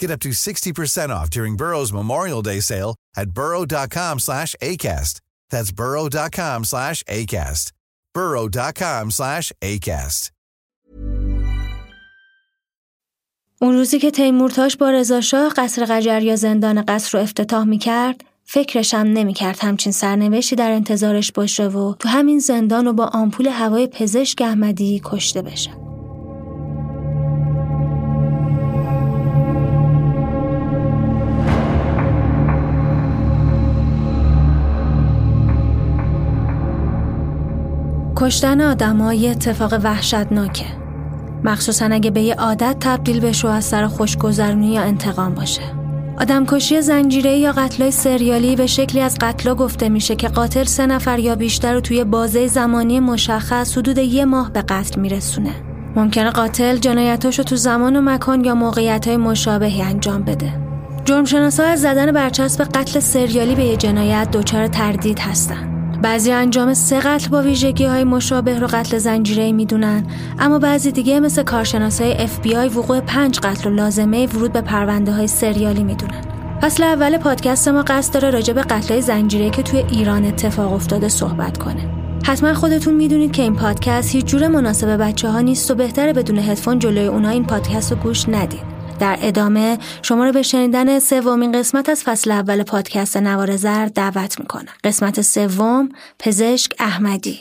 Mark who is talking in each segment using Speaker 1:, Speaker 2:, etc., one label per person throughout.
Speaker 1: Get up to 60% off during Burrow's Memorial Day sale at burrow.com slash ACAST. That's burrow.com slash ACAST. burrow.com slash ACAST.
Speaker 2: اون روزی که تیمورتاش با رضاشاه قصر قجر یا زندان قصر رو افتتاح می کرد فکرشم نمی کرد همچین سرنوشتی در انتظارش باشه و تو همین زندان و با آمپول هوای پزشک احمدی کشته بشه. کشتن آدم یه اتفاق وحشتناکه. مخصوصا اگه به یه عادت تبدیل بشه از سر خوشگذرونی یا انتقام باشه. آدمکشی زنجیره یا قتلای سریالی به شکلی از قتلا گفته میشه که قاتل سه نفر یا بیشتر رو توی بازه زمانی مشخص حدود یه ماه به قتل میرسونه. ممکنه قاتل جنایتاشو تو زمان و مکان یا موقعیت های مشابهی انجام بده. جرمشناسا از زدن برچسب قتل سریالی به یه جنایت دچار تردید هستن. بعضی انجام سه قتل با ویژگی های مشابه رو قتل زنجیره می‌دونن. اما بعضی دیگه مثل کارشناسای اف بی آی وقوع پنج قتل رو لازمه ورود به پرونده های سریالی می‌دونن. فصل اول پادکست ما قصد داره راجع به قتل زنجیره که توی ایران اتفاق افتاده صحبت کنه. حتما خودتون می‌دونید که این پادکست هیچ جور مناسب بچه ها نیست و بهتره بدون هدفون جلوی اونها این پادکست رو گوش ندید. در ادامه شما رو به شنیدن سومین قسمت از فصل اول پادکست نوار زرد دعوت می‌کنم. قسمت سوم پزشک احمدی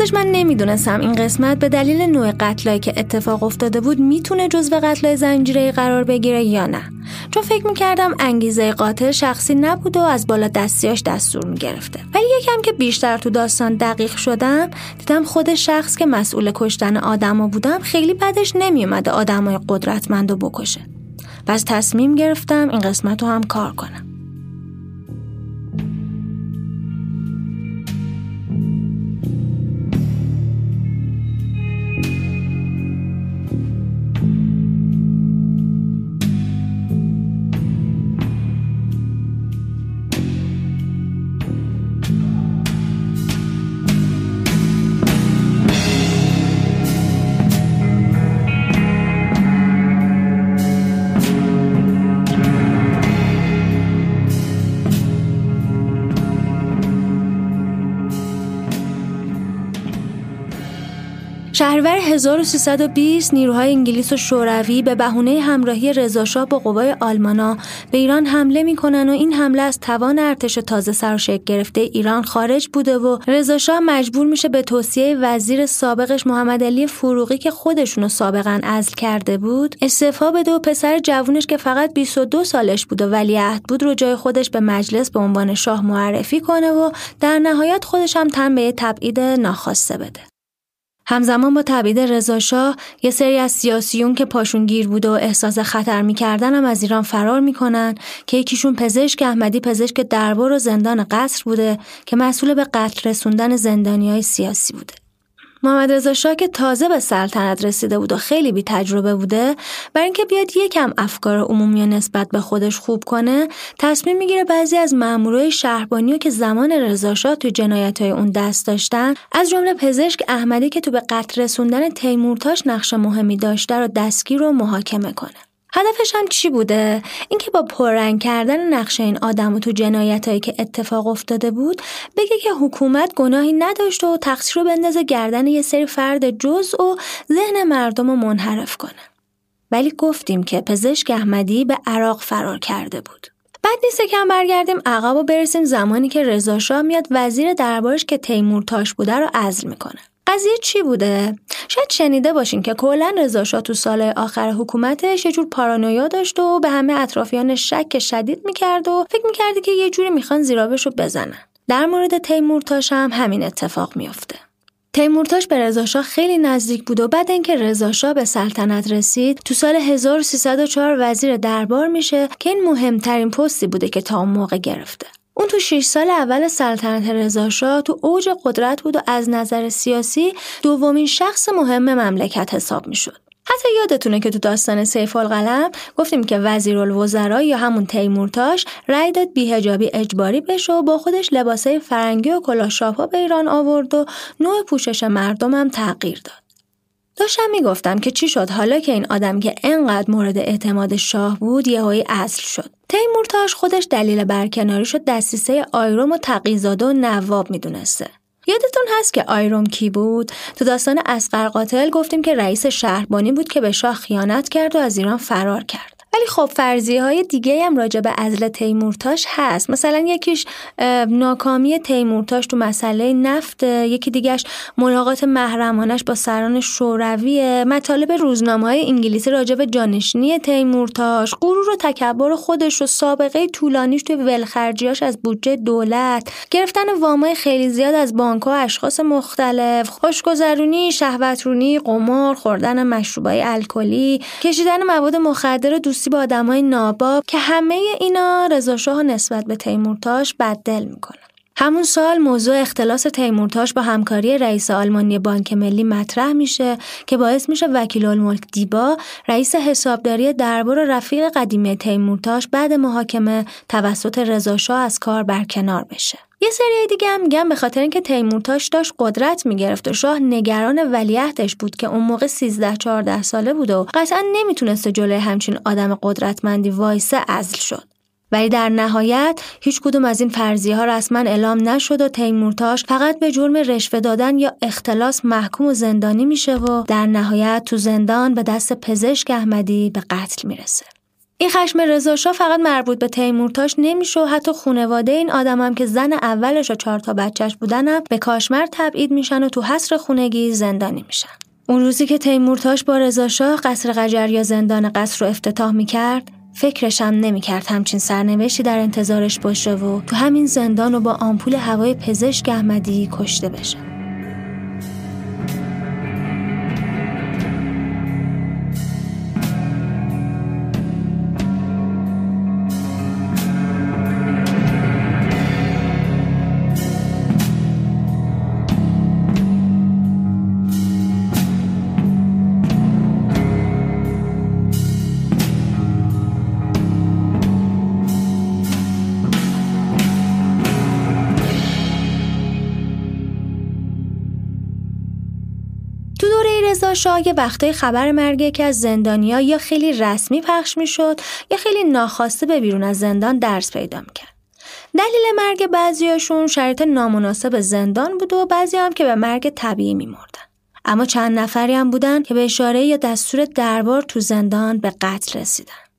Speaker 2: راستش من نمی‌دونستم. این قسمت به دلیل نوع قتلایی که اتفاق افتاده بود می‌تونه جزو قتلای زنجیره قرار بگیره یا نه. چون فکر می‌کردم انگیزه قاتل شخصی نبود و از بالا دستیاش دستور می‌گرفته. ولی یکم که بیشتر تو داستان دقیق شدم دیدم خود شخص که مسئول کشتن آدما بودم خیلی بدش نمیومده آدمای قدرتمند و بکشه. پس تصمیم گرفتم این قسمت رو هم کار کنم. شهریور 1320 نیروهای انگلیس و شوروی به بهونه همراهی رضاشاه با قوای آلمانا به ایران حمله می‌کنن و این حمله از توان ارتش تازه سر شکل گرفته. ایران خارج بوده و رضاشاه مجبور میشه به توصیه وزیر سابقش محمد علی فروغی که خودشونو سابقا ازل کرده بود استعفا بده و پسر جوونش که فقط 22 سالش بود و ولیعهد بود رو جای خودش به مجلس به عنوان شاه معرفی کنه و در نهایت خودش هم تن به تبعید ناخواسته بده. همزمان با تبعید رضاشاه یه سری از سیاسیون که پاشون گیر بود و احساس خطر می‌کردن هم از ایران فرار می‌کنن که یکیشون پزشک احمدی پزشک دربار و زندان قصر بوده که مسئول به قتل رسوندن زندانی های سیاسی بوده. محمد رضا شاه که تازه به سلطنت رسیده بود و خیلی بی تجربه بوده برای اینکه بیاد یکم افکار عمومی نسبت به خودش خوب کنه تصمیم می‌گیره بعضی از مامورای شهربانی که زمان رضا شاه تو جنایت های اون دست داشتن از جمله پزشک احمدی که تو به قتل رسوندن تیمورتاش نقش مهمی داشته رو دستگیر و محاکمه کنه. هدفش هم چی بوده؟ اینکه با پررنگ کردن نقش این آدم و تو جنایتهایی که اتفاق افتاده بود بگه که حکومت گناهی نداشته و تقصیر رو بندازه گردن یه سری فرد جز و ذهن مردم رو منحرف کنه. ولی گفتیم که پزشک احمدی به عراق فرار کرده بود. بعد نیست کم برگردیم عقب و برسیم زمانی که رضا میاد وزیر دربارش که تیمور تاش بوده رو عزل می‌کنه. قضیه چی بوده؟ شاید شنیده باشین که کلا رضا تو سال آخر حکومتش یه جور پارانویا داشت و به همه اطرافیانش شک شدید می‌کرد و فکر می‌کردی که یه جوری می‌خوان زیرابش رو بزنن. در مورد تیمورتاش هم همین اتفاق میافته. تیمورتاش به رضاشاه خیلی نزدیک بود و بعد اینکه رضاشاه به سلطنت رسید تو سال 1304 وزیر دربار میشه که این مهمترین پستی بوده که تا اون موقع گرفته. اون تو 6 سال اول سلطنت رضاشاه تو اوج قدرت بود و از نظر سیاسی دومین شخص مهم مملکت حساب می‌شد. حتی یادتونه که تو داستان سیف القلم گفتیم که وزیر الوزرا یا همون تیمورتاش رأی داد بیهجابی اجباری بشه و با خودش لباسای فرنگی و کلاه به ایران آورد و نوع پوشش مردم هم تغییر داد. داشتم می‌گفتم که چی شد حالا که این آدم که انقدر مورد اعتماد شاه بود یهویی اصل شد تیمورتاش خودش دلیل برکناری شد دستیسه آیروم و تقیزاده و نواب می‌دونسته یادتون هست که آیروم کی بود؟ تو داستان اسقر قاتل گفتیم که رئیس شهربانی بود که به شاه خیانت کرد و از ایران فرار کرد. ولی خب فرضیه های دیگه هم راجع به ازل تیمورتاش هست. مثلا یکیش ناکامی تیمورتاش تو مسئله نفت. یکی دیگهش ملاقات محرمانش با سران شوروی مطالب روزنامه های انگلیسی راجع به جانشینی تیمورتاش. غرور و تکبر خودش و سابقه طولانیش توی ولخرجیاش از بودجه دولت. گرفتن وامای خیلی زیاد از بانک و اشخاص مختلف. خوشگذرونی شهوترونی قمار خوردن مشروبای الکلی. کشیدن مواد مخدر دوست دوستی با آدمای ناباب که همه اینا رضا نسبت به تیمورتاش بددل می‌کنه. همون سال موضوع اختلاس تیمورتاش با همکاری رئیس آلمانی بانک ملی مطرح میشه که باعث میشه وکیل الملک دیبا رئیس حسابداری دربار و رفیق قدیمی تیمورتاش بعد محاکمه توسط رضا از کار برکنار بشه. یه سری دیگه هم میگن به خاطر اینکه تیمورتاش داشت قدرت می‌گرفت و شاه نگران ولیعهدش بود که اون موقع 13 14 ساله بود و قطعا نمی‌تونسته جلوی همچین آدم قدرتمندی وایسه ازل شد. ولی در نهایت هیچ کدوم از این فرضیه ها رسما اعلام نشد و تیمورتاش فقط به جرم رشوه دادن یا اختلاس محکوم و زندانی میشه و در نهایت تو زندان به دست پزشک احمدی به قتل می‌رسه. این خشم رضاشاه فقط مربوط به تیمورتاش نمیشه و حتی خونواده این آدمم که زن اولش و چهار تا بچهش بودنم به کاشمر تبعید میشن و تو حصر خونگی زندانی میشن. اون روزی که تیمورتاش با رضاشاه قصر قجر یا زندان قصر رو افتتاح می‌کرد فکرشم نمی‌کرد همچین سرنوشتی در انتظارش باشه و تو همین زندان و با آمپول هوای پزشک احمدی کشته بشه. رضا شاه یه وقتای خبر مرگ یکی از زندانیا یا خیلی رسمی پخش می‌شد یا خیلی ناخواسته به بیرون از زندان درس پیدا می‌کرد. دلیل مرگ بعضیاشون شرایط نامناسب زندان بود و بعضی هم که به مرگ طبیعی میمردن. اما چند نفری هم بودن که به اشاره یا دستور دربار تو زندان به قتل رسیدن.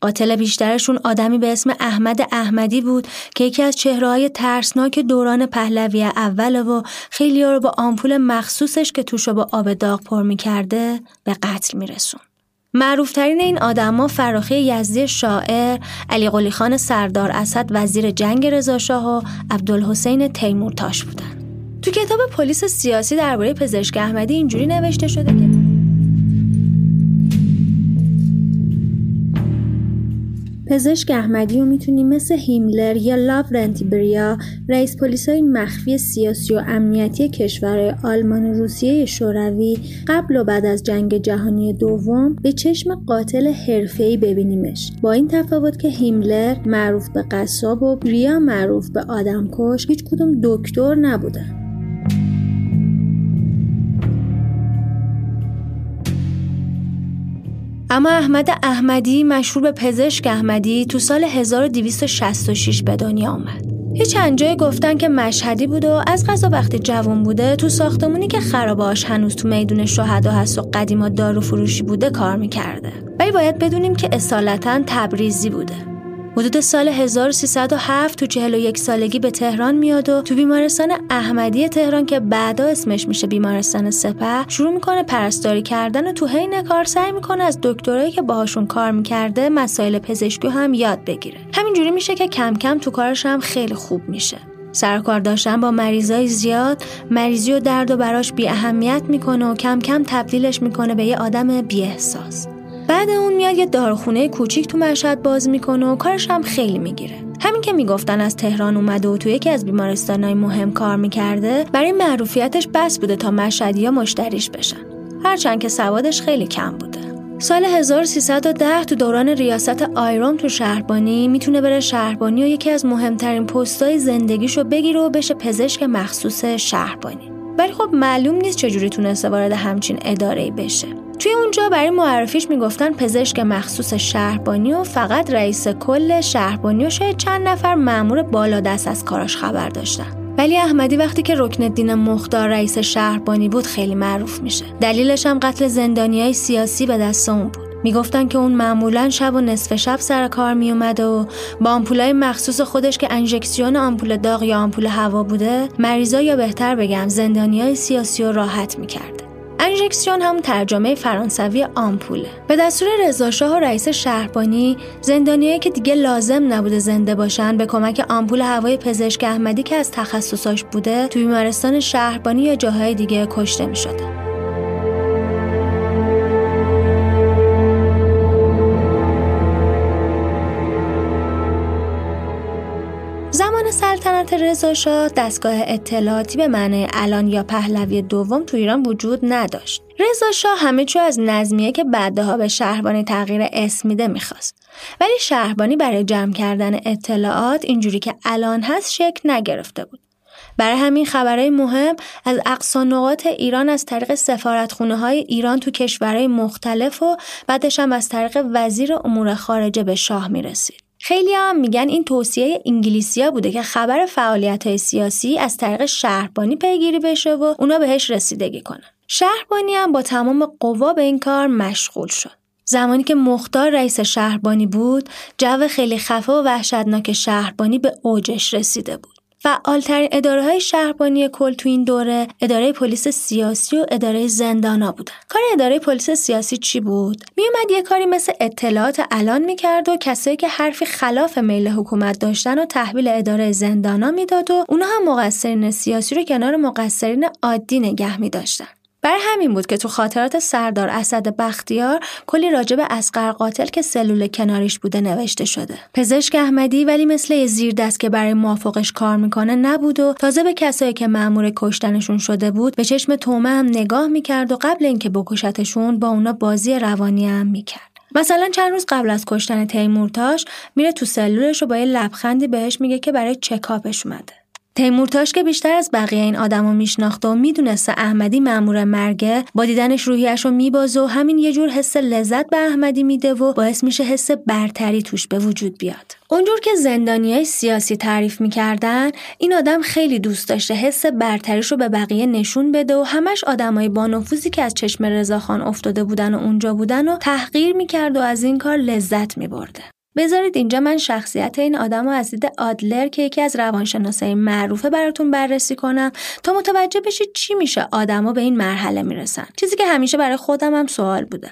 Speaker 2: قاتل بیشترشون آدمی به اسم احمد احمدی بود که یکی از چهرههای ترسناک دوران پهلوی اول و خیلی رو با آمپول مخصوصش که توشو با آب داغ پر می‌کرده به قتل میرسون. معروفترین این آدما فراخی یزدی شاعر، علی قلی خان سردار اسد وزیر جنگ رضاشاه و عبدالحسین تیمورتاش بودن. تو کتاب پلیس سیاسی درباره پزشک احمدی اینجوری نوشته شده که پزشک احمدی رو می‌تونیم مثل هیملر یا لاورنتی بریا رئیس پلیسای مخفی سیاسی و امنیتی کشورهای آلمان و روسیه شوروی قبل و بعد از جنگ جهانی دوم به چشم قاتل حرفه‌ای ببینیمش. با این تفاوت که هیملر معروف به قصاب و بریا معروف به آدمکش هیچ کدوم دکتر نبوده اما احمد احمدی مشهور به پزشک احمدی تو سال 1266 به دنیا آمد. یه چند جای گفتن که مشهدی بود و از غذا وقتی جوان بوده تو ساختمونی که خراباش هنوز تو میدون شهدا هست و قدیما دارو فروشی بوده کار می‌کرده. ولی باید بدونیم که اصالتا تبریزی بوده. حدود سال 1307 تو 41 سالگی به تهران میاد و تو بیمارستان احمدی تهران که بعدا اسمش میشه بیمارستان سپه شروع می‌کنه پرستاری کردن و تو حین کار سعی می‌کنه از دکترایی که باهاشون کار می‌کرده مسائل پزشکی هم یاد بگیره. همینجوری میشه که کم کم تو کارش هم خیلی خوب میشه. سرکار داشتن با مریضای زیاد مریضی و درد و براش بی اهمیت می‌کنه و کم کم تبدیلش می‌کنه به یه آدم بی احساس بعد اون میاد یه دارخونه کوچیک تو مشهد باز می‌کنه و کارش هم خیلی می‌گیره. همین که می‌گفتن از تهران اومده و تو یکی از بیمارستانهای مهم کار می‌کرده برای معروفیتش بس بوده تا مشهدی یا مشتریش بشن. هرچند که سوادش خیلی کم بوده. سال 1310 تو دوران ریاست آیروم تو شهربانی می‌تونه بره شهربانی و یکی از مهمترین پستای زندگیشو بگیره و بشه پزشک مخصوص شهربانی. ولی خب معلوم نیست چجوری تونسته وارد همچین اداره بشه. توی اونجا برای معرفیش می‌گفتن پزشک مخصوص شهربانی و فقط رئیس کل شهربانی و شاید چند نفر مأمور بالا دست از کاراش خبر داشتن. ولی احمدی وقتی که رکن الدین مختار رئیس شهربانی بود خیلی معروف میشه. دلیلش هم قتل زندانی های سیاسی به دست اون بود. می‌گفتن که اون معمولا شب و نصف شب سر کار میومده و با آمپولای مخصوص خودش که انژکسیون آمپول داغ یا آمپول هوا بوده مریضا یا بهتر بگم زندانی های سیاسی رو راحت می‌کرده. انژکسیون هم ترجمه فرانسوی آمپوله. به دستور رضاشاه و رئیس شهربانی زندانیایی که دیگه لازم نبوده زنده باشن به کمک آمپول هوای پزشک احمدی که از تخصصاش بوده تو بیمارستان شهربانی یا جاهای دیگه کشته می زمان سلطنت رضا دستگاه اطلاعاتی به معنی الان یا پهلوی دوم تو ایران وجود نداشت. رضا شاه همه چیو از نظمیه که بعدها به شهربانی تغییر اسم میده می‌خواست. ولی شهربانی برای جمع کردن اطلاعات اینجوری که الان هست شکل نگرفته بود. برای همین خبرهای مهم از اقصا نقاط ایران از طریق سفارتخونه های ایران تو کشورهای مختلف و بعدش هم از طریق وزیر امور خارجه به شاه می‌رسید. خیلی هم میگن این توصیه انگلیسیا بوده که خبر فعالیت های سیاسی از طریق شهربانی پیگیری بشه و اونا بهش رسیدگی کنن. شهربانی هم با تمام قوا به این کار مشغول شد. زمانی که مختار رئیس شهربانی بود، جو خیلی خفه و وحشتناک شهربانی به اوجش رسیده بود. فعالترین اداره های شهربانی کل تو این دوره اداره پلیس سیاسی و اداره زندانا بودن. کار اداره پلیس سیاسی چی بود؟ میومد یه کاری مثل اطلاعات الان می‌کرد و کسایی که حرفی خلاف میل حکومت داشتن و تحویل اداره زندانا می‌داد و اونها هم مقصرین سیاسی رو کنار مقصرین عادی نگه میداشتن. برای همین بود که تو خاطرات سردار اسد بختیار کلی راجع به اسقر قاتل که سلول کناریش بوده نوشته شده. پزشک احمدی ولی مثل یه زیر دست که برای موافقش کار می‌کنه نبود و تازه به کسایی که مأمور کشتنشون شده بود به چشم تومه هم نگاه می‌کرد و قبل اینکه بکشتشون با اونا بازی روانی هم می‌کرد. مثلا چند روز قبل از کشتن تیمورتاش میره تو سلولش و با یه لبخندی بهش میگه که برای چکاپش اومده. تیمورتاش که بیشتر از بقیه این آدما میشناخته و می‌دونسته احمدی مأمور مرگه با دیدنش روحیش رو میبازه و همین یه جور حس لذت به احمدی میده و باعث میشه حس برتری توش به وجود بیاد. اونجور که های سیاسی تعریف می‌کردن این آدم خیلی دوست داشته حس برتریش رو به بقیه نشون بده و همش آدمای با نفوذی که از چشم رضاخان افتاده بودن و اونجا بودن و تحقیر می‌کرد و از این کار لذت میبرده. بذارید اینجا من شخصیت این آدم رو از دید آدلر که یکی از روانشناسای معروفه براتون بررسی کنم تا متوجه بشید چی میشه آدما به این مرحله می‌رسن چیزی که همیشه برای خودم هم سوال بوده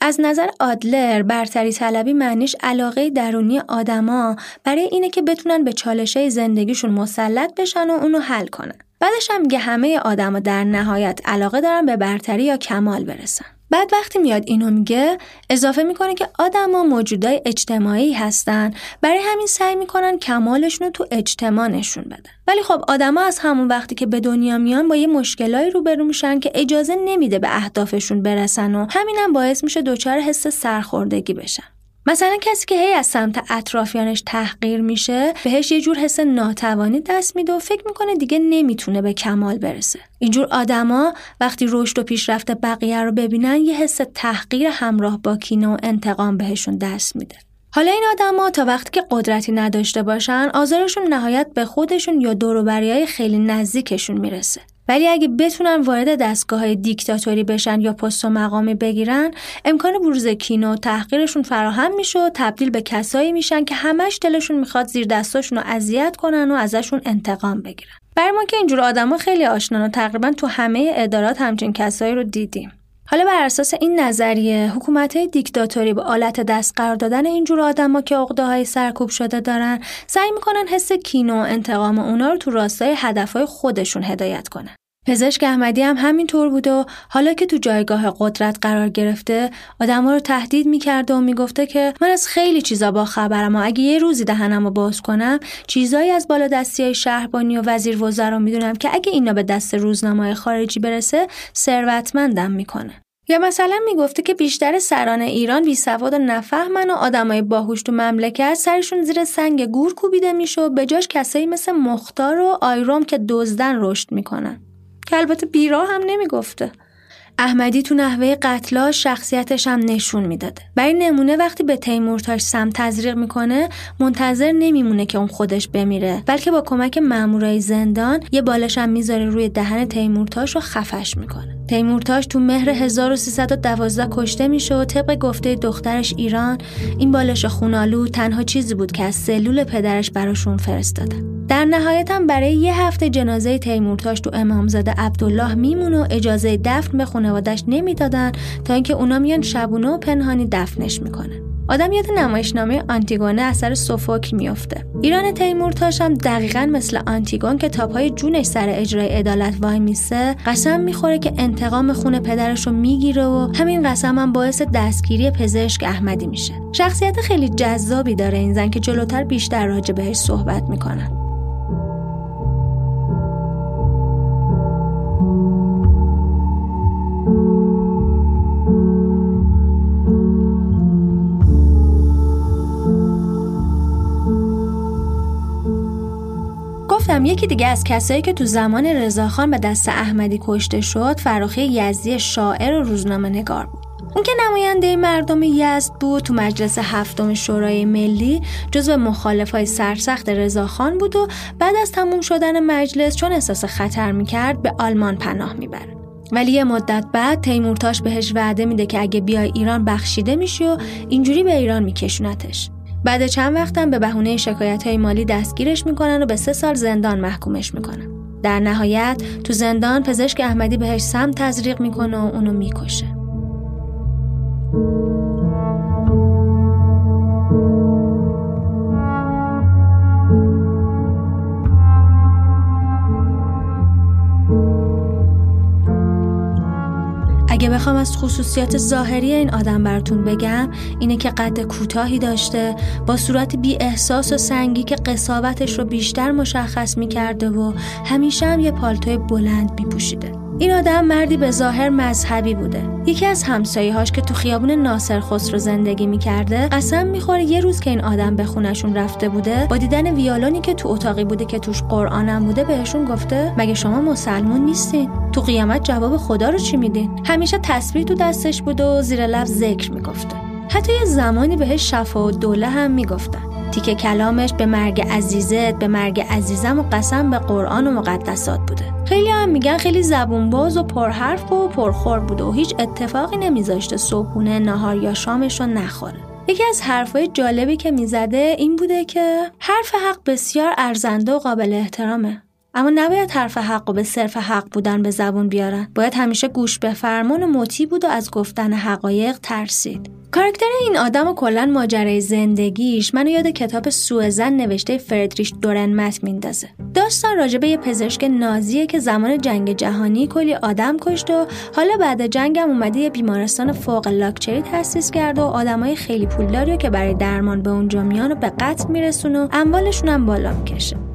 Speaker 2: از نظر آدلر برتری طلبی معنیش علاقه درونی آدما برای اینه که بتونن به چالشه زندگیشون مسلط بشن و اونو حل کنن. بعدش هم میگه همه آدما در نهایت علاقه دارن به برتری یا کمال برسن. بعد وقتی میاد اینو میگه اضافه می‌کنه که آدما موجودای اجتماعی هستن. برای همین سعی می‌کنن کمالشون رو تو اجتماع نشون بدن. ولی خب آدما از همون وقتی که به دنیا میان با یه مشکلایی روبرو میشن که اجازه نمیده به اهدافشون برسن و همینم باعث میشه دچار حس سرخوردگی بشن. مثلا کسی که هی از سمت اطرافیانش تحقیر میشه بهش یه جور حس ناتوانی دست میده و فکر می‌کنه دیگه نمی‌تونه به کمال برسه. اینجور آدما وقتی رشد و پیشرفت بقیه رو ببینن یه حس تحقیر همراه با کینه و انتقام بهشون دست میده. حالا این آدما تا وقتی که قدرتی نداشته باشن آزارشون نهایت به خودشون یا دوروبریای خیلی نزدیکشون می‌رسه. ولی اگه بتونن وارد دستگاه های دیکتاتوری بشن یا پست و مقامی بگیرن امکان بروز کینه و تحقیرشون فراهم میشه و تبدیل به کسایی میشن که همش دلشون می‌خواد زیر دستاشون رو اذیت کنن و ازشون انتقام بگیرن. برای ما که اینجور آدما خیلی آشنان و تقریبا تو همه ادارات همچین کسایی رو دیدیم. حالا بر اساس این نظریه حکومت های دیکتاتوری به آلت دست قرار دادن اینجور آدما که عقده های سرکوب شده دارن سعی می‌کنن حس کینو و انتقام اونا رو تو راستای هدفهای خودشون هدایت کنن. پزشک احمدی هم همینطور بود و حالا که تو جایگاه قدرت قرار گرفته آدما رو تهدید می‌کرده و می‌گفته که من از خیلی چیزا با خبرم و اگه یه روزی دهنم رو باز کنم چیزایی از بالا دستی های شهربانی و وزیر وزرا می‌دونم که اگه اینا به دست روزنامه خارجی برسه ثروتمندم می‌کنه. یا مثلا می‌گفته که بیشتر سران ایران بی سواد و نفهمن و آدمای باهوش تو مملکت سرشون زیر سنگ گور کوبیده میشه و به جاش کسایی مثل مختار و آیروم که دزدن رشد می‌کنن. که البته بیرا هم نمی‌گفته احمدی تو نحوه قتلا شخصیتش هم نشون می‌داده. برای نمونه وقتی به تیمورتاش سم تزریق می‌کنه منتظر نمیمونه که اون خودش بمیره بلکه با کمک مامورای زندان یه بالش هم می‌ذاره روی دهن تیمورتاش رو خفش می‌کنه. تیمورتاش تو مهر 1312 کشته میشه و طبق گفته دخترش ایران این بالش خونالو تنها چیزی بود که از سلول پدرش براشون فرستادن. در نهایت هم برای یه هفته جنازه تیمورتاش تو امامزاده عبدالله میمونه و اجازه دفن به خانوادش نمی‌دادن تا اینکه اونا میان شبونه و پنهانی دفنش می‌کنن آدم یاد نمایشنامه آنتیگونه اثر سوفوکل میافته. ایران تیمورتاش هم دقیقا مثل آنتیگون که تاپهای جونش سر اجرای عدالت وای میسه قسم می‌خوره که انتقام خون پدرش رو می‌گیره و همین قسم هم باعث دستگیری پزشک احمدی میشه. شخصیت خیلی جذابی داره این زن که جلوتر بیشتر راجع بهش صحبت می‌کنن. یکی دیگه از کسایی که تو زمان رضاخان به دست احمدی کشته شد فراخی یزدی شاعر و روزنامه نگار بود. اون که نماینده مردم یزد بود تو مجلس هفتم شورای ملی جزو مخالف های سرسخت رضاخان بود و بعد از تموم شدن مجلس چون احساس خطر می‌کرد به آلمان پناه می‌بره. ولی یه مدت بعد تیمورتاش بهش وعده میده که اگه بیای ایران بخشیده میشی و اینجوری به ایران میکشونتش. بعد چند وقتم به بهونه شکایت های مالی دستگیرش می‌کنن و به سه سال زندان محکومش می‌کنن. در نهایت تو زندان پزشک احمدی بهش سم تزریق می‌کنه و اونو می‌کشه. اگه بخوام از خصوصیات ظاهری این آدم براتون بگم اینه که قد کوتاهی داشته با صورت بی احساس و سنگی که قصاوتش رو بیشتر مشخص می‌کرده و همیشه هم یه پالتوی بلند میپوشیده. این آدم مردی به ظاهر مذهبی بوده. یکی از همسایه‌هاش که تو خیابون ناصر خسرو زندگی می‌کرده قسم می‌خوره یه روز که این آدم به خونشون رفته بوده با دیدن ویالونی که تو اتاقی بوده که توش قرآنم بوده بهشون گفته مگه شما مسلمون نیستین؟ تو قیامت جواب خدا رو چی میدین؟ همیشه تسبیح تو دستش بوده و زیر لفظ ذکر می‌گفته. حتی یه زمانی بهش شفا و دوله هم می‌گفتن. تیکه کلامش به مرگ عزیزت به مرگ عزیزم و قسم به قرآن و مقدسات بوده. خیلی هم میگن خیلی زبون باز و پرحرف و پرخور بوده و هیچ اتفاقی نمیذاشته صبحونه نهار یا شامش رو نخوره. یکی از حرفهای جالبی که می‌زده این بوده که حرف حق بسیار ارزنده و قابل احترامه. اما نباید حرف حق و به صرف حق بودن به زبون بیارن. باید همیشه گوش به فرمان و مطیع بود و از گفتن حقایق ترسید. کارکتر این آدم و کلا ماجرای زندگیش منو یاد کتاب سوزن نوشته فردریش دورنمت میندازه. داستان راجبه یه پزشک نازیه که زمان جنگ جهانی کلی آدم کشت و حالا بعد جنگم اومده یه بیمارستان فوق لاکچری تأسیس کرده و آدمای خیلی پولداری که برای درمان به اونجا میان و به قتل میرسونه و اموالشون هم بالا می‌کشه.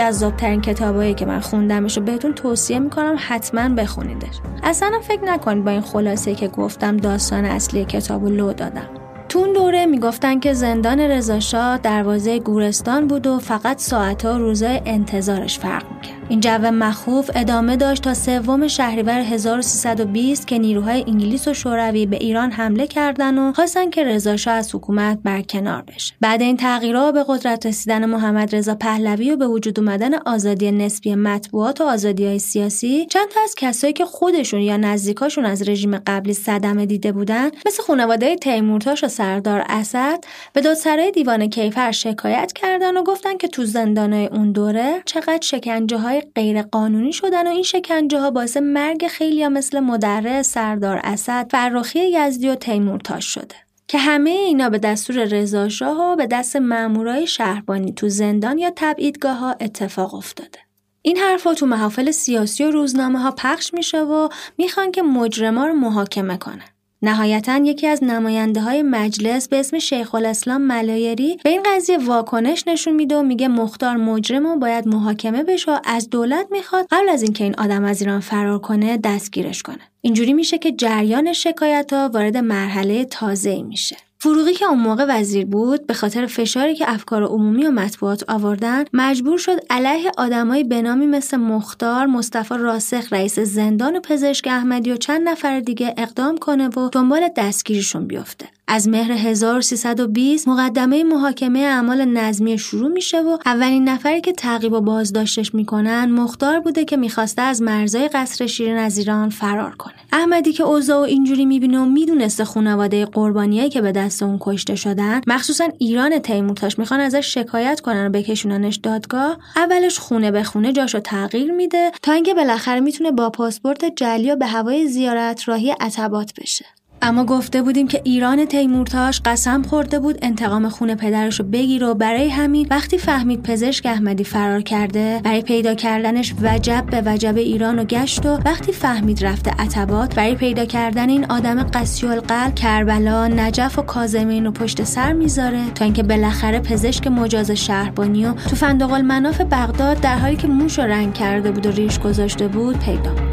Speaker 2: جذابترین کتابایی که من خوندمش و بهتون توصیه می‌کنم حتما بخونیدش. اصلا فکر نکنید با این خلاصه که گفتم داستان اصلی کتاب لو دادم. تو اون دوره می‌گفتن که زندان رضاشاه دروازه گورستان بود و فقط ساعتها روزای انتظارش فرق می‌کرد این جو مخوف ادامه داشت تا سوم شهریور 1320 که نیروهای انگلیس و شوروی به ایران حمله کردن و خواستن که رضا از حکومت برکنار بشه. بعد این تغییرها به قدرت رسیدن محمد رضا پهلوی و به وجود اومدن آزادی نسبی مطبوعات و آزادی های سیاسی چند تا از کسایی که خودشون یا نزدیکاشون از رژیم قبلی صدمه دیده بودن مثل خانواده تیمورتاش و سردار اسد به دادسرای دیوان کیفر شکایت کردن و گفتن که تو زندانهای اون دوره چقدر شکنجه های غیر قانونی شدن و این شکنجه ها باعث مرگ خیلی مثل مدره سردار اسد فرخی یزدی و تیمورتاش شده. که همه اینا به دستور رضا و به دست مامورای شهربانی تو زندان یا تبعیدگاه ها اتفاق افتاده. این حرفا تو محافل سیاسی و روزنامه ها پخش میشه و می‌خوان که مجرما رو محاکمه کنن. نهایتا یکی از نماینده های مجلس به اسم شیخ الاسلام ملایری به این قضیه واکنش نشون میده و میگه مختار مجرم و باید محاکمه بشه و از دولت می‌خواد قبل از اینکه این آدم از ایران فرار کنه دستگیرش کنه. اینجوری میشه که جریان شکایت ها وارد مرحله تازه میشه. فروغی که اون موقع وزیر بود به خاطر فشاری که افکار عمومی و مطبوعات آوردن مجبور شد علیه آدمایی به نامی مثل مختار مصطفی راسخ رئیس زندان و پزشک احمدی و چند نفر دیگه اقدام کنه و دنبال دستگیریشون بیفته. از مهر 1320 مقدمه محاکمه اعمال نظمی شروع میشه و اولین نفری که تعقیب و بازداشتش می‌کنن مختار بوده که می‌خواسته از مرزای قصر شیرین از ایران فرار کنه. احمدی که اوضاع اینجوری می‌بینه و می‌دونسته خانواده قربانیایی که به دست اون کشته شدن مخصوصا ایران تیمورتاش می‌خوان ازش شکایت کنن و بکشوننش دادگاه اولش خونه به خونه جاشو تغییر میده تا اینکه بالاخره می‌تونه با پاسپورت جلی و به هوای زیارت راهی عتبات بشه. اما گفته بودیم که ایران تیمورتاش قسم خورده بود انتقام خون پدرش رو بگیره و برای همین وقتی فهمید پزشک احمدی فرار کرده برای پیدا کردنش وجب به وجب ایران و گشت و وقتی فهمید رفته عتبات برای پیدا کردن این آدم قسی القلب کربلا نجف و کازمین رو پشت سر می‌ذاره تا اینکه بالاخره پزشک مجاز شهربانی و تو فندق المناف بغداد در حالی که موش رنگ کرده بود و ریش گذاشته بود پیدا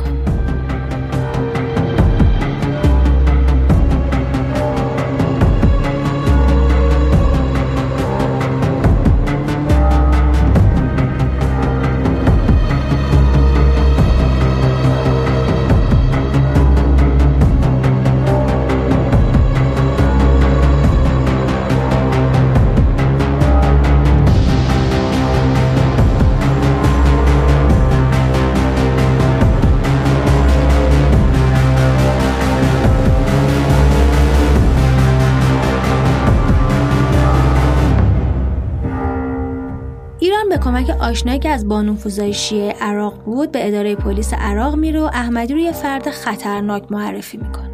Speaker 2: آشنایی که از بانوفوزای شیعه عراق بود به اداره پلیس عراق میره و احمدی رو یه فرد خطرناک معرفی می‌کنه.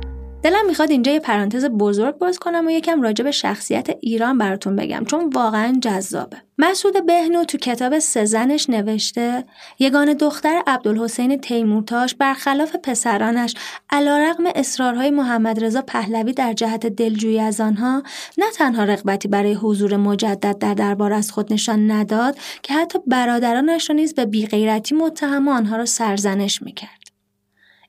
Speaker 2: دلم می‌خواد اینجا یه پرانتز بزرگ باز کنم و یکم راجع به شخصیت ایران براتون بگم چون واقعا جذابه. مسعود بهنو تو کتاب سزنش نوشته یگان دختر عبدالحسین تیمورتاش برخلاف پسرانش علیرغم اصرارهای محمد رضا پهلوی در جهت دلجویی از آنها نه تنها رغبتی برای حضور مجدد در دربار از خود نشان نداد که حتی برادرانش را نیز به بیغیرتی متهم آنها را سرزنش می‌کرد.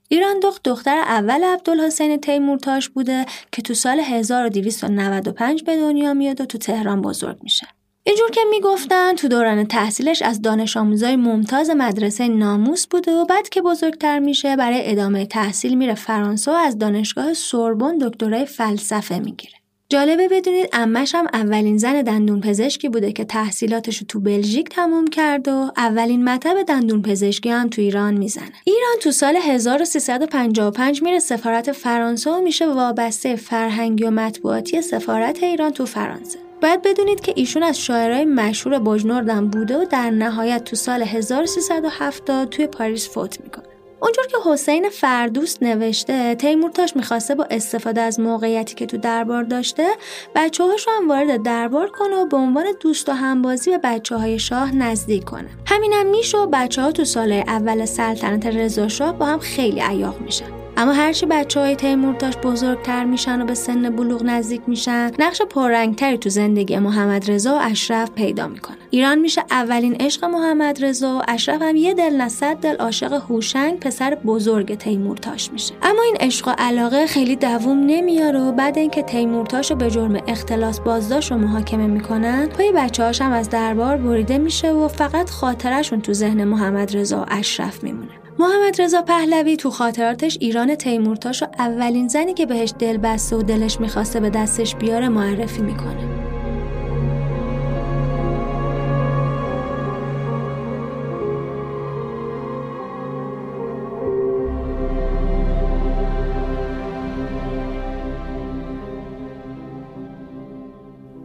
Speaker 2: ایران دخت دختر اول عبدالحسین تیمورتاش بوده که تو سال 1295 به دنیا میاد و تو تهران بزرگ میشه. اینجور که می‌گفتن تو دوران تحصیلش از دانش آموزای ممتاز مدرسه ناموس بوده و بعد که بزرگتر میشه برای ادامه تحصیل میره فرانسه و از دانشگاه سوربن دکترای فلسفه می‌گیره. جالبه بدونید امش هم اولین زن دندون پزشکی بوده که تحصیلاتش رو تو بلژیک تموم کرد و اولین مطب دندون پزشکی هم تو ایران می‌زنه. ایران تو سال 1355 میره سفارت فرانسه و میشه وابسته فرهنگی و مطبوعاتی سفارت ایران تو فرانسه. باید بدونید که ایشون از شاعرای مشهور بجنوردم بوده و در نهایت تو سال 1370 توی پاریس فوت می‌کنه. اونجور که حسین فردوست نوشته تیمورتاش می‌خواسته با استفاده از موقعیتی که تو دربار داشته بچه هاش هم وارد دربار کنه و به عنوان دوست و همبازی به بچه های شاه نزدیک کنه. همینم میشه و بچه ها تو سال اول سلطنت رضا شاه با هم خیلی عیاق میشن. اما هرچی بچه های تیمورتاش بزرگتر میشن و به سن بلوغ نزدیک میشن نقش پررنگتری تو زندگی محمد رضا و اشرف پیدا می‌کنه. ایران میشه اولین عشق محمد رضا و اشرف هم یه دل نه دل عاشق هوشنگ پسر بزرگ تیمورتاش میشه. اما این عشق و علاقه خیلی دووم نمیاره و بعد اینکه تیمورتاش رو به جرم اختلاس بازداشت و محاکمه می‌کنن پای بچه هم از دربار بریده میشه و فقط خاطرشون تو ذهن محمد رضا و اشرف میمونه. محمد رضا پهلوی تو خاطراتش ایران تیمورتاش و اولین زنی که بهش دل بسته و دلش می‌خواسته به دستش بیاره معرفی می‌کنه.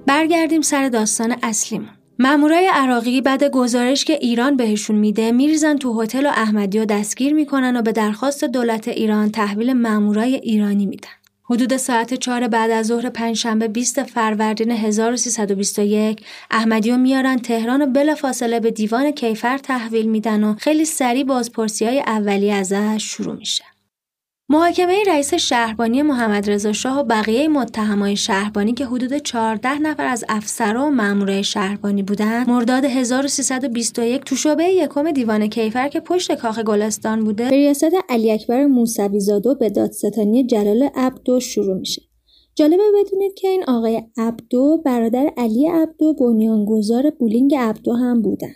Speaker 2: برگردیم سر داستان اصلیمون. مامورای عراقی بعد گزارش که ایران بهشون میده میریزن تو هتل و احمدی و دستگیر می‌کنن و به درخواست دولت ایران تحویل مامورای ایرانی میدن. حدود ساعت چهار بعد از ظهر پنجشنبه 20 فروردین 1321 احمدی میارن تهران و بلا فاصله به دیوان کیفر تحویل میدن و خیلی سریع بازپرسی های اولی ازش شروع میشه. محاکمه رئیس شهربانی محمد رضا شاه و بقیه متهمای شهربانی که حدود 14 نفر از افسرا و مامورای شهربانی بودند مرداد 1321 تو شعبه یکم دیوان کیفر که پشت کاخ گلستان بوده. به ریاست علی اکبر موسوی زاده به دادستانی جلال عبدو شروع میشه. جالبه بدونید که این آقای عبدو برادر علی عبدو بنیانگذار بولینگ عبدو هم بودن.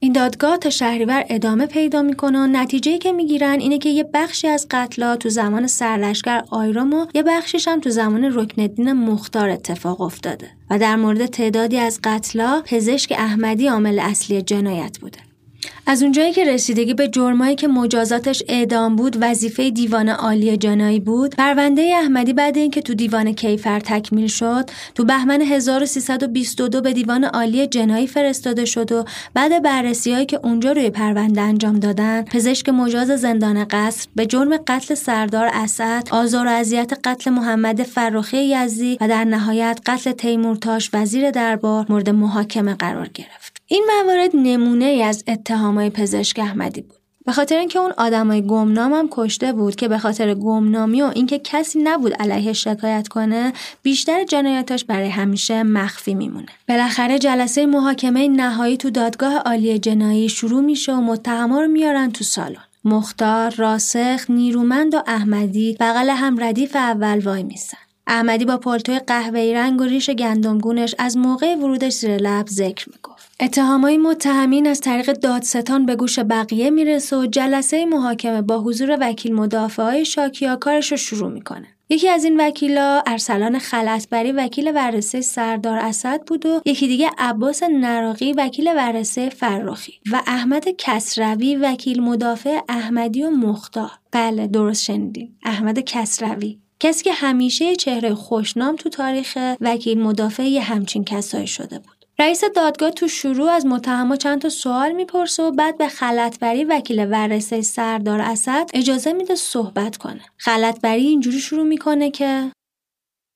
Speaker 2: این دادگاه تا شهریور ادامه پیدا می‌کنه و نتیجه که می‌گیرن اینه که یه بخشی از قتلا تو زمان سرلشکر آیرام و یه بخشیش هم تو زمان رکنالدین مختار اتفاق افتاده و در مورد تعدادی از قتلا پزشک احمدی عامل اصلی جنایت بوده. از اونجایی که رسیدگی به جرمایی که مجازاتش اعدام بود وظیفه دیوان عالی جنایی بود پرونده احمدی بعد اینکه تو دیوان کیفر تکمیل شد تو بهمن 1322 به دیوان عالی جنایی فرستاده شد و بعد بررسیهایی که اونجا روی پرونده انجام دادن پزشک مجاز زندان قصر به جرم قتل سردار اسد آزار و اذیت قتل محمد فرخی یزدی و در نهایت قتل تیمورتاش وزیر دربار مورد محاکمه قرار گرفت. این موارد نمونه ای از اتهامای پزشک احمدی بود. به خاطر اینکه اون آدمای گمنام هم کشته بود که به خاطر گمنامی و اینکه کسی نبود علیه شکایت کنه بیشتر جنایتاش برای همیشه مخفی میمونه. بالاخره جلسه محاکمه نهایی تو دادگاه عالی جنایی شروع میشه و متهما رو میارن تو سالن. مختار راسخ نیرومند و احمدی بغل هم ردیف اول وای میسن. احمدی با پالتوی قهوه‌ای رنگ و ریش گندمگونش از موقع ورودش زیر لب ذکر می‌گفت. اتهامای متهمین از طریق دادستان به گوش بقیه می‌رسه و جلسه محاکمه با حضور وکیل مدافع های شاکیا کارش رو شروع می‌کنه. یکی از این وکیلا ارسلان خلطبری وکیل ورسه سردار اسد بود و یکی دیگه عباس نراقی وکیل ورسه فرخی و احمد کسروی وکیل مدافع احمدی و مختار. بله درست شنیدیم احمد کسروی. کسی که همیشه چهره خوشنام تو تاریخ وکیل مدافع یه همچین کسایی شده بود رئیس دادگاه تو شروع از متهما چند تا سوال می‌پرسه و بعد به خلطبری وکیل ورثه سردار اسد اجازه میده صحبت کنه. خلطبری اینجوری شروع می‌کنه که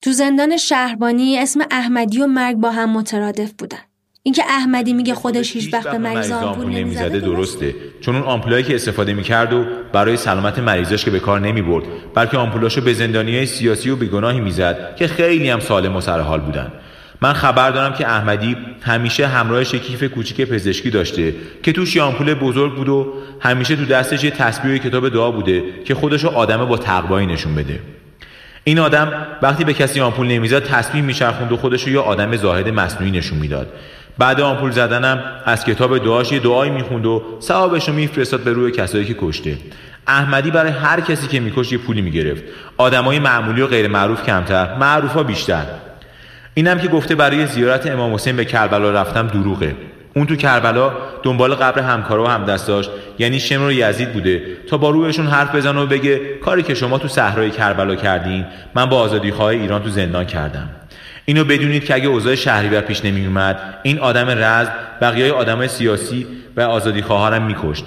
Speaker 2: تو زندان شهربانی اسم احمدی و مرگ با هم مترادف بودن. اینکه احمدی میگه خودش هیچ وقت به مریض آمپول نمی‌زده
Speaker 3: درسته؟ چون اون آمپولایی که استفاده می‌کرد و برای سلامت مریضاش که به کار نمی‌برد بلکه آمپولاشو به زندانیای سیاسی و بیگناهی می‌زد که خیلی هم سالم و سرحال بودن. من خبر دارم که احمدی همیشه همراهش کیف کوچیک پزشکی داشته که توش آمپول بزرگ بود و همیشه تو دستش یه تسبیح و کتاب دعا بوده که خودشو آدم با تقوایی نشون بده. این آدم وقتی به کسی آمپول نمی‌زد تسبیح میچرخوند و خودشو یه آدم زاهد مصنوعی نشون می‌داد. بعد آمپول زدنم از کتاب دعاش یه دعایی می‌خوند و ثوابش رو میفرستاد به روی کسایی که کشته. احمدی برای هر کسی که میکش یه پولی می‌گرفت. آدمای معمولی و غیر معروف کمتر معروفا بیشتر. اینم که گفته برای زیارت امام حسین به کربلا رفتم دروغه. اون تو کربلا دنبال قبر همکارا و همدستاش یعنی شمر و یزید بوده. تا با رویشون حرف بزنه و بگه کاری که شما تو صحرای کربلا کردین من با آزادی خواه ایران تو زندان کردم. اینو بدونید که اگه اوضاع شهری بر پیش نمی اومد این آدم رزم بقیه آدم سیاسی و آزادی خواهرم میکشت.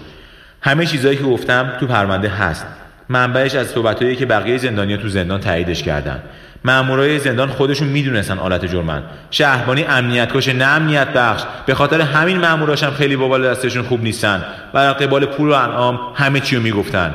Speaker 3: همه چیزایی که گفتم تو پرونده هست. منبعش از صحبتهایی که بقیه زندانیا تو زندان تاییدش کردن. مامورای زندان خودشون می‌دونستن آلت جرمن. شهربانی امنیت کشه نه امنیت بخش. به خاطر همین ماموراشم خیلی با دستشون خوب نیستن. و قبال پول و انعام همه چی رو می‌گفتن.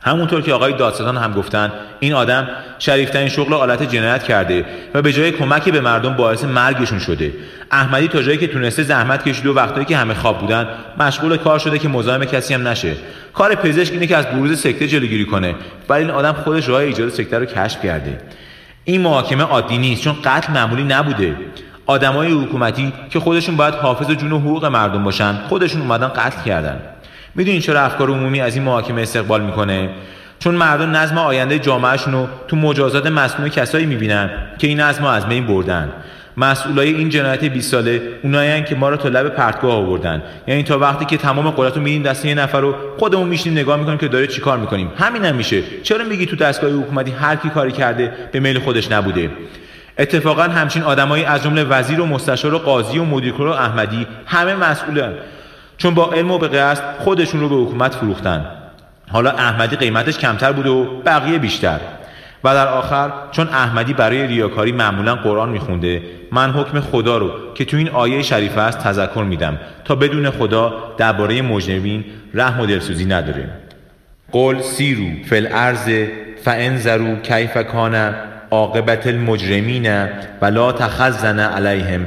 Speaker 3: همونطور که آقای دادستان هم گفتن این آدم شریفترین شغل آلت جنایت کرده و به جای کمک به مردم باعث مرگشون شده. احمدی تا جایی که تونسته زحمت کشید و وقتایی که همه خواب بودن مشغول کار شده که مزاحم کسی هم نشه. کار پزشک اینه که از بروز سکته جلوگیری کنه ولی این آدم خودش راه ایجاد سکته رو کشف کرده. این محاکمه عادی نیست چون قتل معمولی نبوده. آدمای حکومتی که خودشون باید حافظ جون و حقوق مردم باشن خودشون اومدن قتل کردن. می‌دونین چرا افکار عمومی از این محاکمه استقبال می‌کنه؟ چون مردم نظم آینده جامعهشون رو تو مجازات مصنوع کسایی می‌بینن که این نظم از بین بردن. مسئولای این جنایت 20 ساله اونایی که ما رو تا لب پرتگاه آوردن. یعنی تا وقتی که تمام قدرت رو میدیم دست یه نفر رو خودمون میشینیم نگاه می‌کنیم که داره چیکار می‌کنیم. همین هم میشه. چرا میگی تو دستگاه حکومتی هر کی کاری کرده به میل خودش نبوده؟ اتفاقا همچین آدمایی از جمله وزیر و مستشار و قاضی و مدیرکل و احمدی همه مسئولن. چون با علم و به قصد خودشون رو به حکومت فروختن. حالا احمدی قیمتش کمتر بود و بقیه بیشتر. و در آخر چون احمدی برای ریاکاری معمولا قرآن میخونده من حکم خدا رو که تو این آیه شریفه است تذکر میدم تا بدون خدا درباره مجنبین رحم و دلسوزی نداره قل سیرو فل ارز فانظروا کیف کان عاقبت المجرمین ولا تخزن علیهم.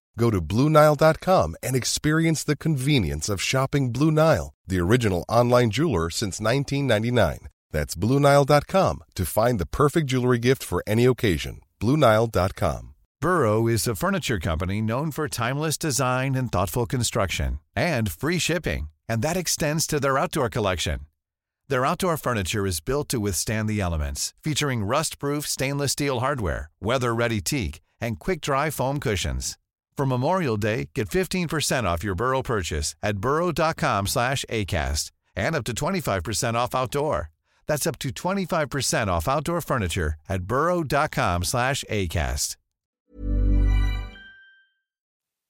Speaker 4: Go to BlueNile.com and experience the convenience of shopping Blue Nile, the original online jeweler since 1999. That's BlueNile.com to find the perfect jewelry gift for any occasion. BlueNile.com.
Speaker 5: Burrow is a furniture company known for timeless design and thoughtful construction and free shipping, and that extends to their outdoor collection. Their outdoor furniture is built to withstand the elements, featuring rust-proof stainless steel hardware, weather-ready teak, and quick-dry foam cushions. For Memorial Day, get 15% off your Burrow purchase at burrow.com slash ACAST and up to 25% off outdoor. That's up to 25% off outdoor furniture at burrow.com slash ACAST.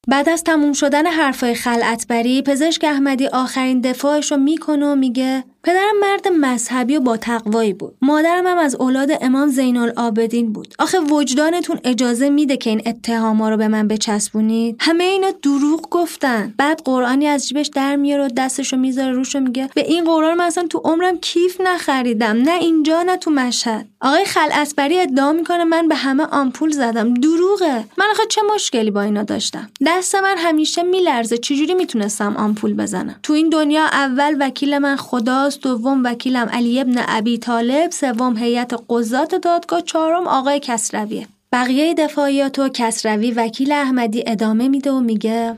Speaker 2: بعد از تموم شدن حرفای خلعتبری پزشک احمدی آخرین دفاعش رو می‌کنه و میگه پدرم مرد مذهبی و با تقوایی بود. مادرم هم از اولاد امام زین العابدین بود. آخه وجدانتون اجازه میده که این اتهاما رو به من بچسبونید؟ همه اینا دروغ گفتن. بعد قرآنی از جیبش در میاره و دستشو می‌ذاره روشو میگه. به این قرآن من اصلا تو عمرم کیف نخریدم. نه اینجا نه تو مشهد. آقای خلعتبری ادعا می‌کنه من به همه آمپول زدم. دروغه. من آخه چه مشکلی با اینا داشتم؟ دست من همیشه میلرزه. چجوری می‌تونستم آمپول بزنم؟ تو این دنیا اول وکیل من خدا دوم وکیلم علی ابن ابی طالب سوم هیئت قضات دادگاه چهارم آقای کسرویه بقیه دفاعیات و کسروی وکیل احمدی ادامه میده و میگه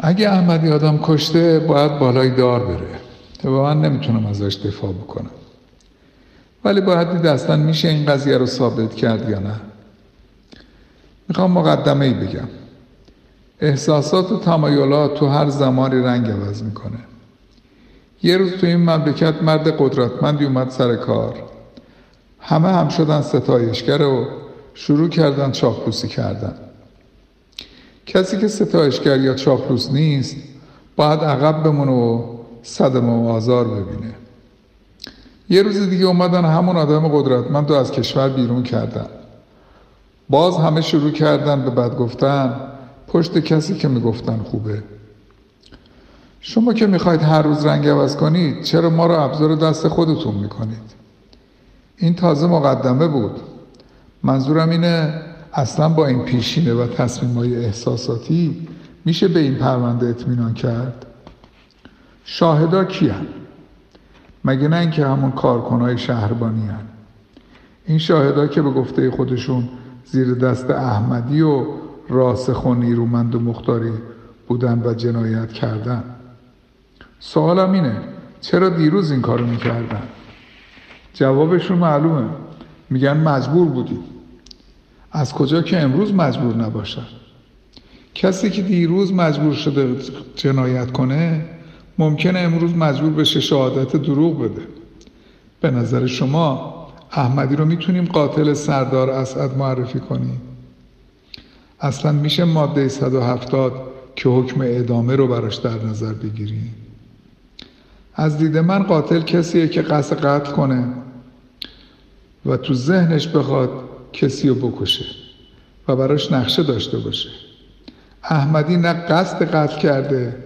Speaker 6: اگه احمدی آدم کشته باید بالای دار بره. من نمی‌تونم ازش دفاع بکنم. ولی باید دید اصلا میشه این قضیه رو ثابت کرد یا نه. می‌خوام مقدمه ای بگم. احساسات و تمایلات تو هر زمانی رنگ عوض می‌کنه. یه روز تو این مملکت مرد قدرتمندی اومد سر کار. همه هم شدن ستایشگر و شروع کردن چاپلوسی کردن. کسی که ستایشگر یا چاپلوس نیست باید عقب بمونه و صدم و آزار ببینه. یه روز دیگه اومدن همون آدم قدرتمند رو از کشور بیرون کردن. باز همه شروع کردن به بد گفتن پشت کسی که می‌گفتن خوبه. شما که می‌خواید هر روز رنگ عوض کنید چرا ما رو ابزار دست خودتون می‌کنید؟ این تازه مقدمه بود. منظورم اینه اصلا با این پیشینه و تصمیم های احساساتی میشه به این پرونده اطمینان کرد؟ شاهدا کیان مگه نه اینکه همون کارکنای شهربانی هن. این شاهدا که به گفته خودشون زیر دست احمدی و راسخ و نیرومند و مختاری بودن و جنایت کردن. سوالم اینه چرا دیروز این کارو می‌کردن؟ جوابشون معلومه. میگن مجبور بودیم از کجا که امروز مجبور نباشن؟ کسی که دیروز مجبور شده جنایت کنه ممکنه امروز مجبور بشه شهادت دروغ بده. به نظر شما احمدی رو می‌تونیم قاتل سردار اسعد معرفی کنیم؟ اصلا میشه ماده 170 که حکم ادامه رو براش در نظر بگیریم. از دید من قاتل کسیه که قصد قتل کنه و تو ذهنش بخواد کسی رو بکشه و براش نقشه داشته باشه. احمدی نه قصد قتل کرده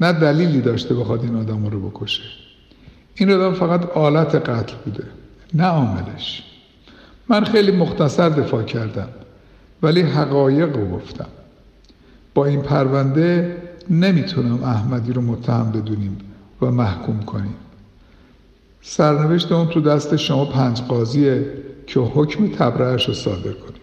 Speaker 6: نه دلیلی داشته بخواد این آدم رو بکشه. این آدم فقط آلت قتل بوده نه عاملش. من خیلی مختصر دفاع کردم ولی حقایق رو گفتم. با این پرونده نمی‌تونم احمدی رو متهم بدونیم. و محکوم کنیم سرنوشت اون تو دست شما پنج قاضیه که حکم تبرعش رو صادر کنیم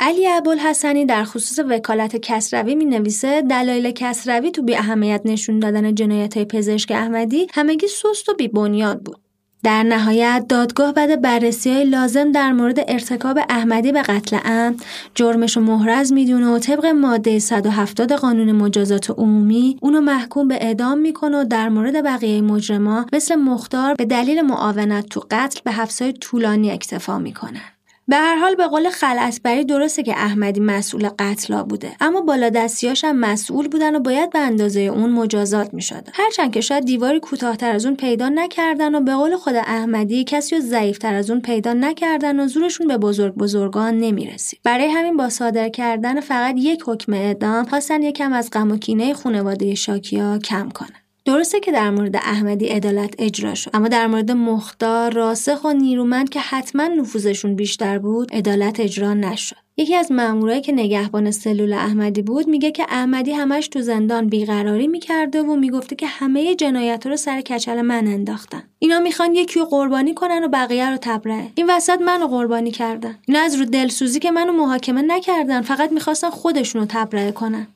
Speaker 2: علی ابوالحسنی در خصوص وکالت کسروی می نویسه دلایل کسروی تو بی اهمیت نشون دادن جنایت پزشک احمدی همگی سست و بی بنیاد بود. در نهایت دادگاه بعد بررسی های لازم در مورد ارتکاب احمدی به قتل ام جرمش و محرز می‌دونه و طبق ماده 170 قانون مجازات عمومی اونو محکوم به اعدام می‌کنه و در مورد بقیه مجرما مثل مختار به دلیل معاونت تو قتل به حبسهای طولانی اکتفا می‌کنن. به هر حال به قول خلعتبری درسته که احمدی مسئول قتلا بوده اما بالا دستیاش هم مسئول بودن و باید به اندازه اون مجازات می شده. هرچند که شاید دیواری کوتاهتر از اون پیدا نکردن و به قول خود احمدی کسی رو ضعیفتر از اون پیدا نکردن و زورشون به بزرگ بزرگان نمی‌رسید برای همین با صادر کردن فقط یک حکم اعدام خواستن یکم از غم و کینه خانواده شاکیا کم کنن درسته که در مورد احمدی عدالت اجرا شد. اما در مورد مختار راسخ و نیرومند که حتما نفوذشون بیشتر بود عدالت اجرا نشد. یکی از مامورایی که نگهبان سلول احمدی بود میگه که احمدی همش تو زندان بیقراری می‌کرده و می‌گفته که همه جنایت رو سر کچل من انداختن. اینا می‌خوان یکی رو قربانی کنن و بقیه رو تبرئه. این وسط منو قربانی کردن. اینا از رو دلسوزی که منو محاکمه نکردن فقط می‌خواستن خودشونو تبرئه کنن.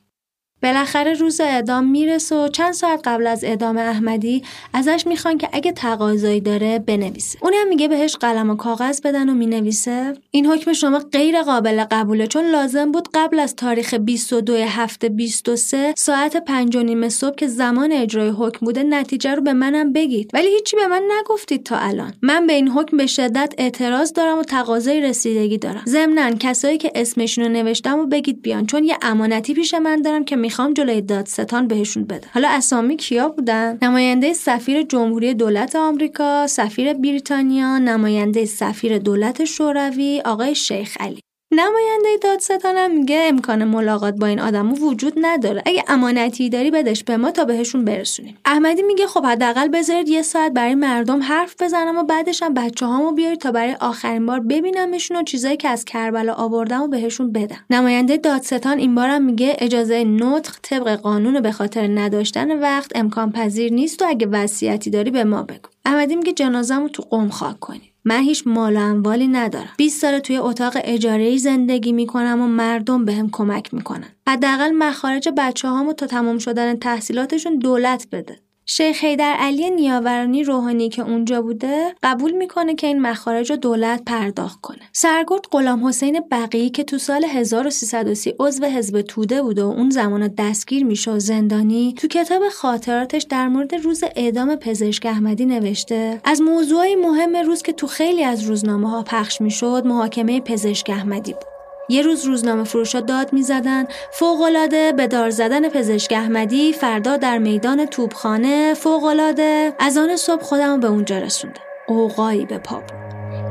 Speaker 2: بالاخره روز اعدام می‌رسه و چند ساعت قبل از اعدام احمدی ازش می‌خوان که اگه تقاضایی داره بنویسه. اونم میگه بهش قلم و کاغذ بدن و می‌نویسه. این حکم شما غیر قابل قبوله چون لازم بود قبل از تاریخ 22 هفته 23 ساعت 5 و نیم صبح که زمان اجرای حکم بوده نتیجه رو به منم بگید. ولی هیچی به من نگفتید تا الان. من به این حکم به شدت اعتراض دارم و تقاضای رسیدگی دارم. ضمنا کسایی که اسمشون رو نوشتم و بگید بیان چون یه امانتی پیش من دارم که می‌خوام جلوی دادستان بهشون بده. حالا اسامی کیا بودن؟ نماینده سفیر جمهوری دولت آمریکا سفیر بریتانیا نماینده سفیر دولت شوروی آقای شیخ علی. نماینده دادستانم میگه امکان ملاقات با این آدمو وجود نداره. اگه امانتی داری بدش به ما تا بهشون برسونیم. احمدی میگه خب حداقل بذارید یه ساعت برای مردم حرف بزنم و بعدش هم بچه هامو بیارید تا برای آخرین بار ببینمشون و چیزایی که از کربلا آوردم و بهشون بدم. نماینده دادستان این بارم میگه اجازه نطق طبق قانون به خاطر نداشتن وقت امکان پذیر نیست و اگه وصیتی داری به ما بگو. احمدی میگه جنازه‌مو تو قم خاک کنی من هیچ مال و اموالی ندارم. 20 سال توی اتاق اجاره زندگی می‌کنم و مردم بهم کمک می‌کنن. حداقل مخارج بچه هامو تا تمام شدن تحصیلاتشون دولت بده. شیخ حیدر علی نیاورانی روحانی که اونجا بوده قبول می‌کنه که این مخارج رو دولت پرداخت کنه. سرگرد غلام حسین بقیی که تو سال 1330 عضو حزب توده بوده و اون زمان دستگیر میشه و زندانی تو کتاب خاطراتش در مورد روز اعدام پزشک احمدی نوشته از موضوعی مهم روز که تو خیلی از روزنامه ها پخش می‌شد محاکمه پزشک احمدی بود. یه روز روزنامه فروشا داد می‌زدن. فوقالعاده به دار زدن پزشک احمدی فردا در میدان توبخانه فوقالعاده. از آن صبح خودم به اونجا رسونده اوقایی به پا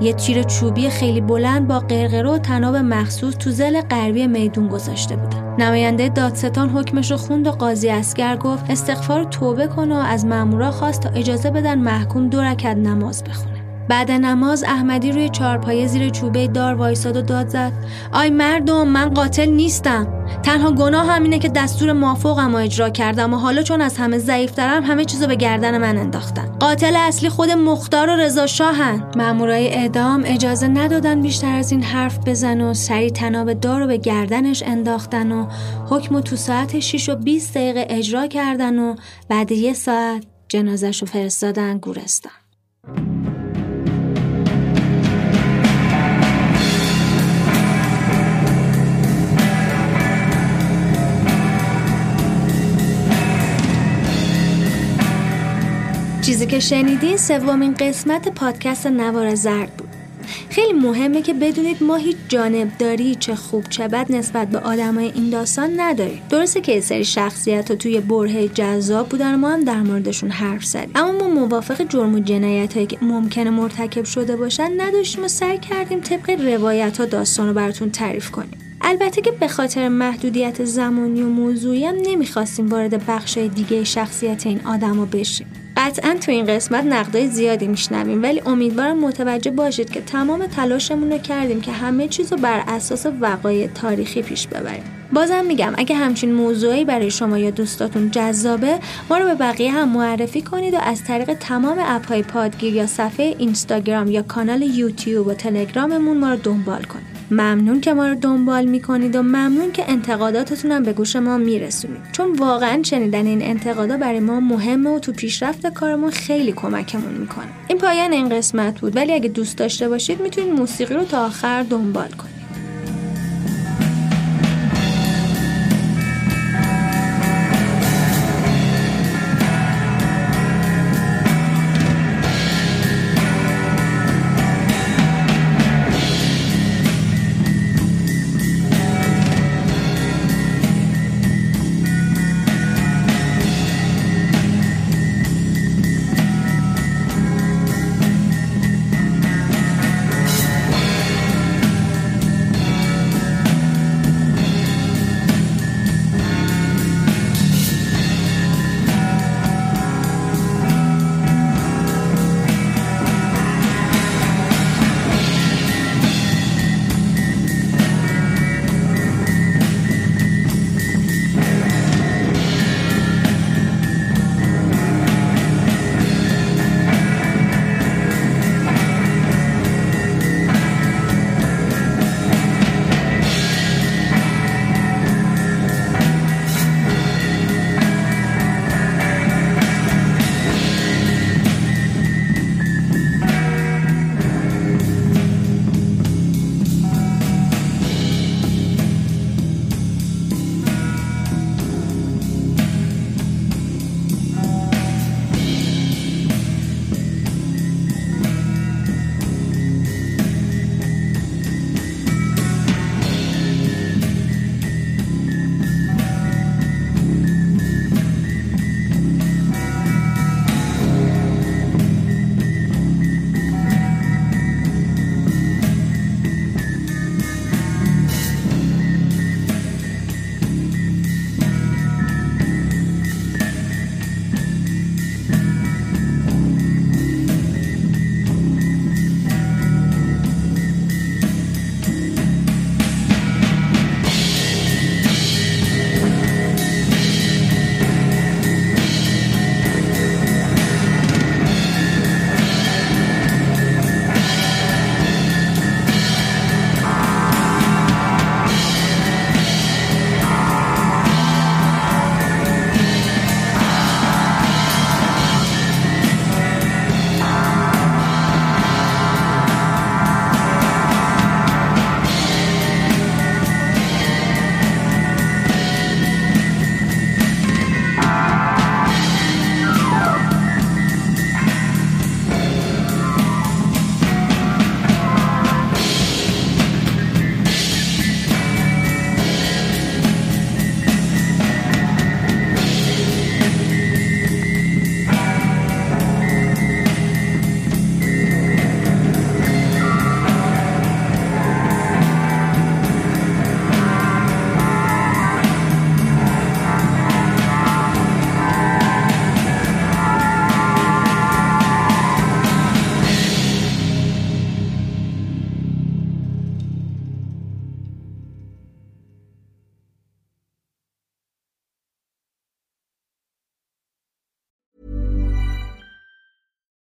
Speaker 2: یه تیر چوبی خیلی بلند با قرقره و تناب مخصوص تو زل غربی میدون گذاشته بوده نماینده دادستان حکمش رو خوند و قاضی اسگر گفت استغفار توبه کن و از مامورا خواست تا اجازه بدن محکوم دو رکعت نماز بخونه. بعد نماز احمدی روی چارپایه زیر چوبه دار وایساد و داد زد. آی مردم من قاتل نیستم. تنها گناه همینه که دستور مافوقم رو اجرا کردم و حالا چون از همه ضعیفترم همه چیزو به گردن من انداختن. قاتل اصلی خود مختار و رضا شاهن. مامورای اعدام اجازه ندادن بیشتر از این حرف بزن و سری تناب دار رو به گردنش انداختن و حکم تو ساعت 6 و 20 دقیقه اجرا کردن و بعد یه ساعت جنازش رو فرستادن گورستان. چیزی که شنیدین سومین قسمت پادکست نوار زرد بود. خیلی مهمه که بدونید ما هیچ جانبداری چه خوب چه بد نسبت به آدمای این داستان نداریم. درسته که سری شخصیت ها توی برهه جذاب بودن ما هم در موردشون حرف زدیم. اما ما موافق جرم و جنایت هایی که ممکنه مرتکب شده باشن نداشتیم و سعی کردیم طبق روایت ها داستان رو براتون تعریف کنیم. البته که به خاطر محدودیت زمانی و موضوعی هم نمی‌خواستیم وارد بخش دیگه شخصیت این آدم رو بشیم. قطعا تو این قسمت نقدای زیادی میشنویم ولی امیدوارم متوجه باشید که تمام تلاشمون رو کردیم که همه چیز رو بر اساس وقایع تاریخی پیش ببریم. بازم میگم اگه همچین موضوعی برای شما یا دوستاتون جذابه ما رو به بقیه هم معرفی کنید و از طریق تمام اپهای پادگیر یا صفحه اینستاگرام یا کانال یوتیوب و تلگراممون ما رو دنبال کنید. ممنون که ما رو دنبال می‌کنید و ممنون که انتقاداتتون هم به گوش ما میرسونید. چون واقعا شنیدن این انتقادا برای ما مهمه و تو پیشرفت کارمون خیلی کمکمون می‌کنه. این پایان این قسمت بود. ولی اگه دوست داشته باشید می‌تونید موسیقی رو تا آخر دنبال کنید.